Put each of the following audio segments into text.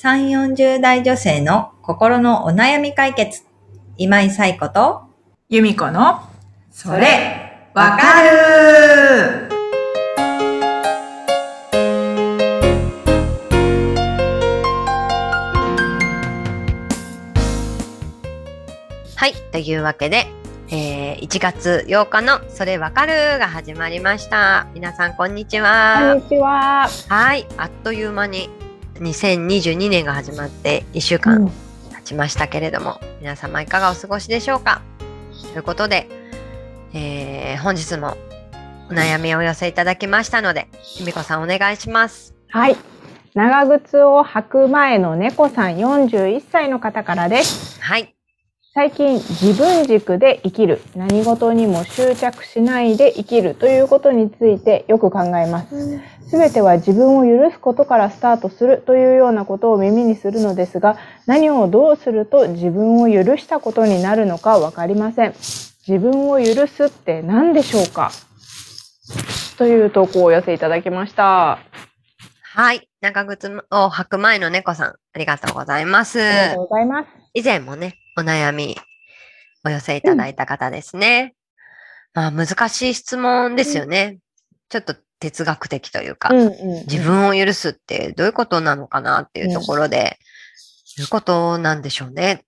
3、40代女性の心のお悩み解決。今井冴子と、由美子の、それ、わかるはい。というわけで、えー、1月8日のそれわかるが始まりました。皆さん、こんにちこはん。にちは。はい。あっという間に2022年が始まって1週間経ちましたけれども、皆様いかがお過ごしでしょうか？ということで、えー、本日もお悩みをお寄せいただきましたので、由美子さんお願いします。はい。長靴を履く前の猫さん41歳の方からです。はい。最近自分軸で生きる、何事にも執着しないで生きるということについてよく考えます。すべては自分を許すことからスタートするというようなことを耳にするのですが、何をどうすると自分を許したことになるのかわかりません。自分を許すって何でしょうか？という投稿をお寄せいただきました。はい。長靴を履く前の猫さん、ありがとうございます。ありがとうございます。以前もね、お悩みお寄せいただいた方ですね。まあ、難しい質問ですよね。ちょっと哲学的というか、うんうん、自分を許すってどういうことなのかなっていうところで、どういうことなんでしょうね。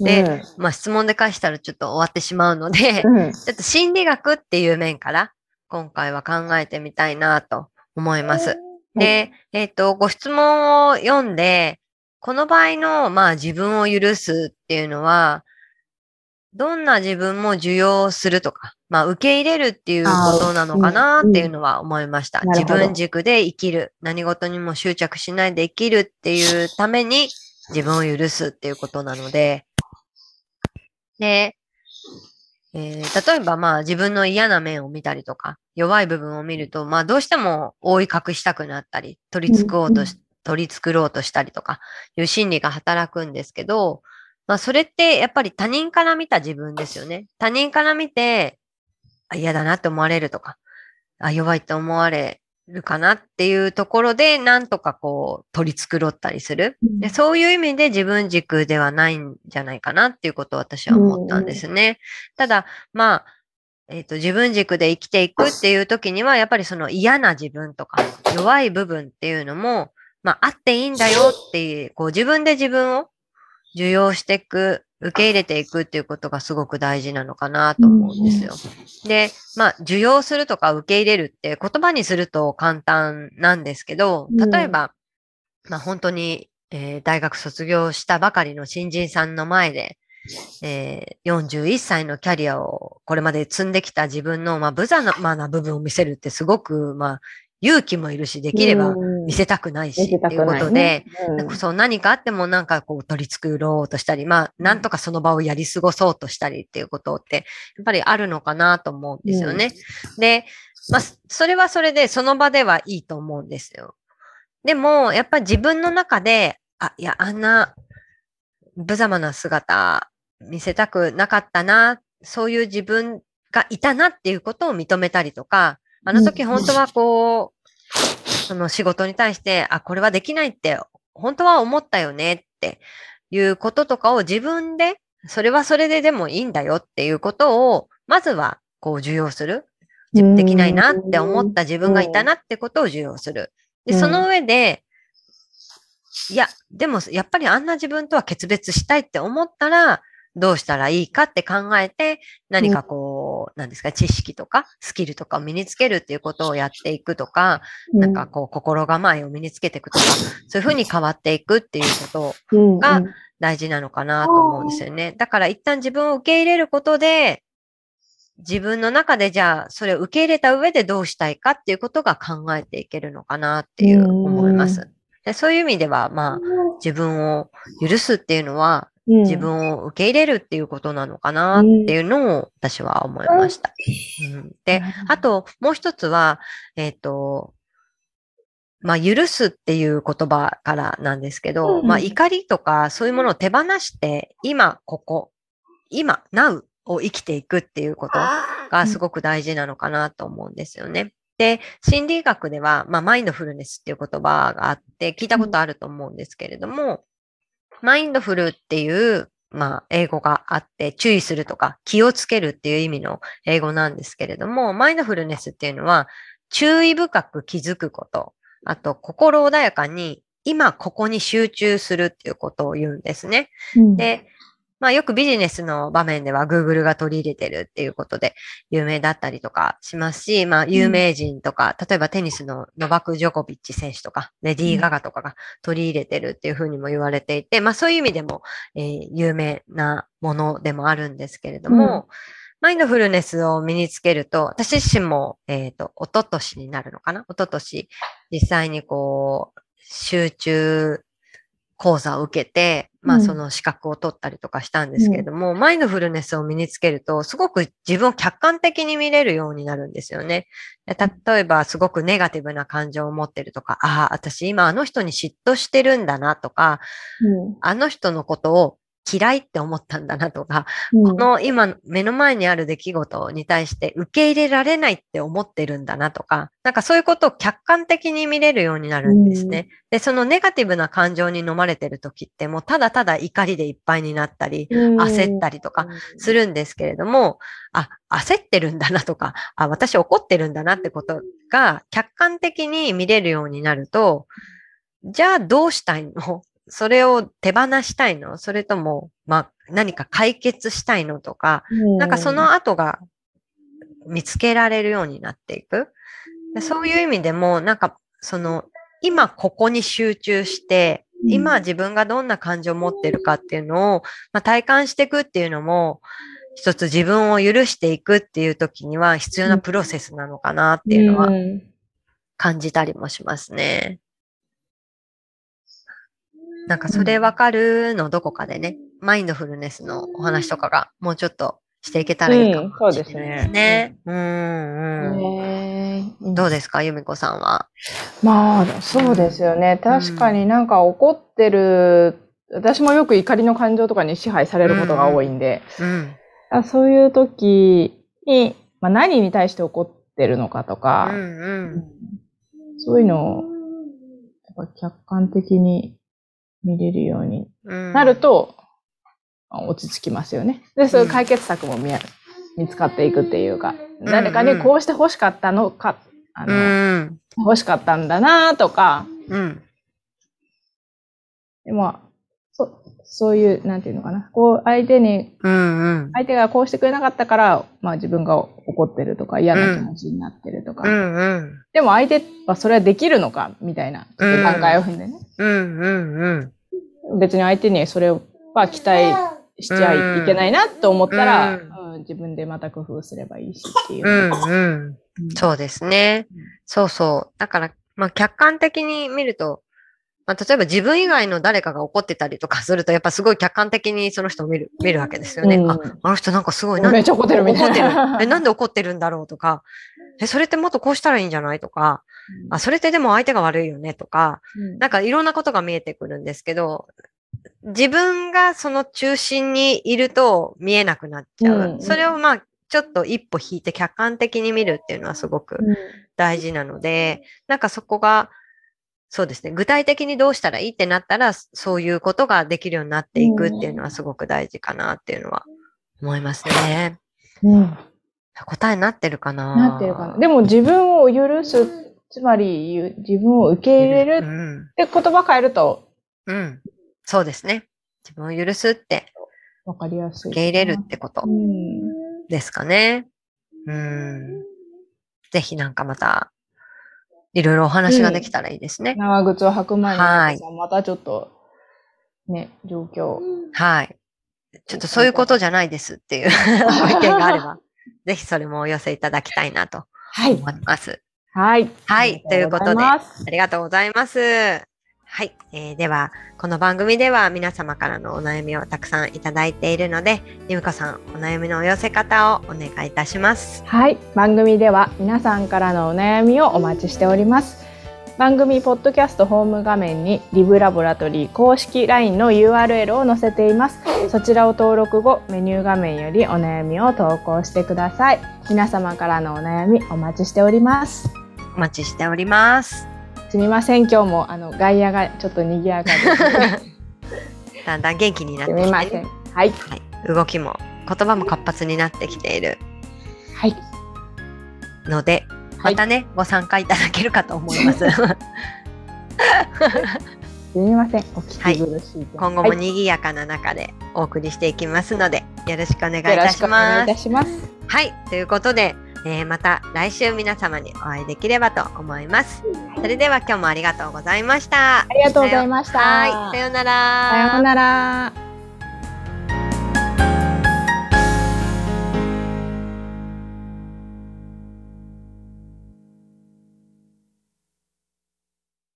でまあ質問で返したらちょっと終わってしまうので、うん、うんちょっと心理学っていう面から今回は考えてみたいなと思います。で、えっ、と、ご質問を読んで、この場合の、まあ自分を許すっていうのは、どんな自分も受容するとか、まあ受け入れるっていうことなのかなっていうのは思いました。自うんなるほど分軸で生きる。何事にも執着しないで生きるっていうために自分を許すっていうことなので、で、えー例えばまあ自分の嫌な面を見たりとか、弱い部分を見ると、まあどうしても覆い隠したくなったり、取り繕おうとし、取り繕おうとしたりとか、いう心理が働くんですけど、まあそれってやっぱり他人から見た自分ですよね。他人から見て、あ嫌だなって思われるとか、あ弱いって思われるかなっていうところで、なんとかこう取り繕ったりする。でそういう意味で自分軸ではないんじゃないかなっていうことを私は思ったんですね。ただ、まあ、えっ、と、自分軸で生きていくっていう時には、やっぱりその嫌な自分とか、弱い部分っていうのも、まあ、あっていいんだよっていう、こう自分で自分を受容していく、受け入れていくっていうことがすごく大事なのかなと思うんですよ。で、まあ、受容するとか受け入れるって言葉にすると簡単なんですけど、例えば、まあ本当に、えー大学卒業したばかりの新人さんの前で、えー41歳のキャリアをこれまで積んできた自分の、まあ、無様なな部分を見せるってすごく、まあ、勇気もいるし、できれば見せたくないし、っていうことで、ねうん。なんかそう何かあってもなんかこう取り繕ろうとしたり、まあなんとかその場をやり過ごそうとしたりっていうことってやっぱりあるのかなと思うんですよね。で、まあそれはそれでその場ではいいと思うんですよ。でもやっぱり自分の中で、あ、いや、あんな無様な姿見せたくなかったな、そういう自分がいたなっていうことを認めたりとか、あの時本当はこう、その仕事に対して、あ、これはできないって、本当は思ったよねっていうこととかを自分で、それはそれででもいいんだよっていうことを、まずはこう受容する。できないなって思った自分がいたなってことを受容する。で、うんその上で、いや、でもやっぱりあんな自分とは決別したいって思ったら、どうしたらいいかって考えて、何かこう、なんですか、知識とか、スキルとかを身につけるっていうことをやっていくとか、なんかこう、心構えを身につけていくとか、そういうふうに変わっていくっていうことうん、がうん。大事なのかなと思うんですよね。だから一旦自分を受け入れることで、自分の中でじゃあ、それを受け入れた上でどうしたいかっていうことが考えていけるのかなっていう思います。でそういう意味では、まあ、自分を許すっていうのは、うん。自分を受け入れるっていうことなのかなっていうのを私は思いました。うん。で、あと、もう一つは、えっ、と、まあ、許すっていう言葉からなんですけど、うんまあ、怒りとかそういうものを手放して、今、ここ、今、now を生きていくっていうことがすごく大事なのかなと思うんですよね。で、心理学では、まあ、マインドフルネスっていう言葉があって、聞いたことあると思うんですけれども、マインドフルっていう、まあ、英語があって、注意するとか気をつけるっていう意味の英語なんですけれども、マインドフルネスっていうのは、注意深く気づくこと、あと、心穏やかに、今ここに集中するっていうことを言うんですね。うん、で、まあよくビジネスの場面では Google が取り入れてるっていうことで有名だったりとかしますし、まあ有名人とか、例えばテニスのノバク・ジョコビッチ選手とか、レディー・ガガとかが取り入れてるっていうふうにも言われていて、まあそういう意味でも、えー有名なものでもあるんですけれども、マインドフルネスを身につけると、私自身も、えっ、と、一昨年になるのかな？一昨年、実際にこう、集中講座を受けて、まあうん。その資格を取ったりとかしたんですけれども、マインドフルネスを身につけると、すごく自分を客観的に見れるようになるんですよね。で例えば、すごくネガティブな感情を持ってるとか、ああ、私今あの人に嫉妬してるんだなとか、あの人のことを嫌いって思ったんだなとか、うん。この今目の前にある出来事に対して受け入れられないって思ってるんだなとか、なんかそういうことを客観的に見れるようになるんですね。で、そのネガティブな感情に飲まれてる時ってもうただただ怒りでいっぱいになったり、焦ったりとかするんですけれども、あ、焦ってるんだなとか、あ、私怒ってるんだなってことが客観的に見れるようになると、じゃあどうしたいの？それを手放したいの？それとも、まあ、何か解決したいのとか、なんかその後が見つけられるようになっていく？でそういう意味でも、なんか、その、今ここに集中して、うん今自分がどんな感情を持ってるかっていうのを、まあ、体感していくっていうのも、一つ自分を許していくっていう時には必要なプロセスなのかなっていうのはん感じたりもしますね。なんかそれわかるのどこかでね、マインドフルネスのお話とかがもうちょっとしていけたらいいかもしれないですね。うんうん。ねえどうですか、由美子さんは？まあ、そうですよね。確かになんか怒ってる、私もよく怒りの感情とかに支配されることが多いんで、うん。あそういう時に、まあ、何に対して怒ってるのかとうか、んうん。そういうのをやっぱ客観的に見れるようにうんなると、あ落ち着きますよね。で、そういう解決策も見,、見つかっていくっていうか、ん誰かにこうして欲しかったのか、あうのん。欲しかったんだなとか、うん。でも、そそういう、なんていうのかな。こう、相手に、うんうん。相手がこうしてくれなかったから、まあ自分が怒ってるとか、嫌な気持ちになってるとか。うんうん。でも相手はそれはできるのか、みたいな、ちょっと段階を踏んでね。うんうんうん。別に相手にそれは期待しちゃいけないなと思ったら、うんうん自分でまた工夫すればいいしっていう。うんうん。そうですねうん。そうそう。だから、まあ、客観的に見ると、まあ、例えば自分以外の誰かが怒ってたりとかすると、やっぱすごい客観的にその人を見る、見るわけですよね。うんあ、あの人なんかすごい、めっちゃ怒ってるみたいな怒ってる。え、なんで怒ってるんだろうとか、え、それってもっとこうしたらいいんじゃないとか、あ、それってでも相手が悪いよねとか、うんなんかいろんなことが見えてくるんですけど、自分がその中心にいると見えなくなっちゃう。うんそれをまあ、ちょっと一歩引いて客観的に見るっていうのはすごくうん大事なので、なんかそこが、そうですね、具体的にどうしたらいいってなったら、そういうことができるようになっていくっていうのはすごく大事かなっていうのは思いますね。うん答えになってるかななってるかな。でも自分を許す、つまりゆ自分を受け入れるうん。って言葉変えるとうん。そうですね。自分を許すって、分かりやすい。受け入れるってことうんですかね。うん。ぜひなんかまた、いろいろお話ができたらいいですね。長靴を履く前に、はいまたちょっと、ね、状況。はい。ちょっとそういうことじゃないですっていう ご意見があれば、ぜひそれもお寄せいただきたいなとはい。思います。はい。はいありがござますありがとうございます。はい、えーでは、この番組では皆様からのお悩みをたくさんいただいているので、ゆみこさん、お悩みのお寄せ方をお願いいたします。はい。番組では皆さんからのお悩みをお待ちしております。番組ポッドキャストホーム画面にリブラボラトリー公式 LINE の URL を載せています。そちらを登録後、メニュー画面よりお悩みを投稿してください。皆様からのお悩みお待ちしております。お待ちしております。すみません、今日もあの外野がちょっと賑やかで。だんだん元気になっすてきて、みません。はい。はい、動きも言葉も活発になってきているはい。ので、はいまたね、ご参加いただけるかと思います。すみません。お聞き苦しい点。今後もはい賑やかな中でお送りしていきますので、よろしくお願いいよろたししくお願いいます。たします。はい、ということで、えーまた来週皆様にお会いできればと思います。それでは今日もありがとうございました。ありがとうございました。はい、さようなら。さようなら。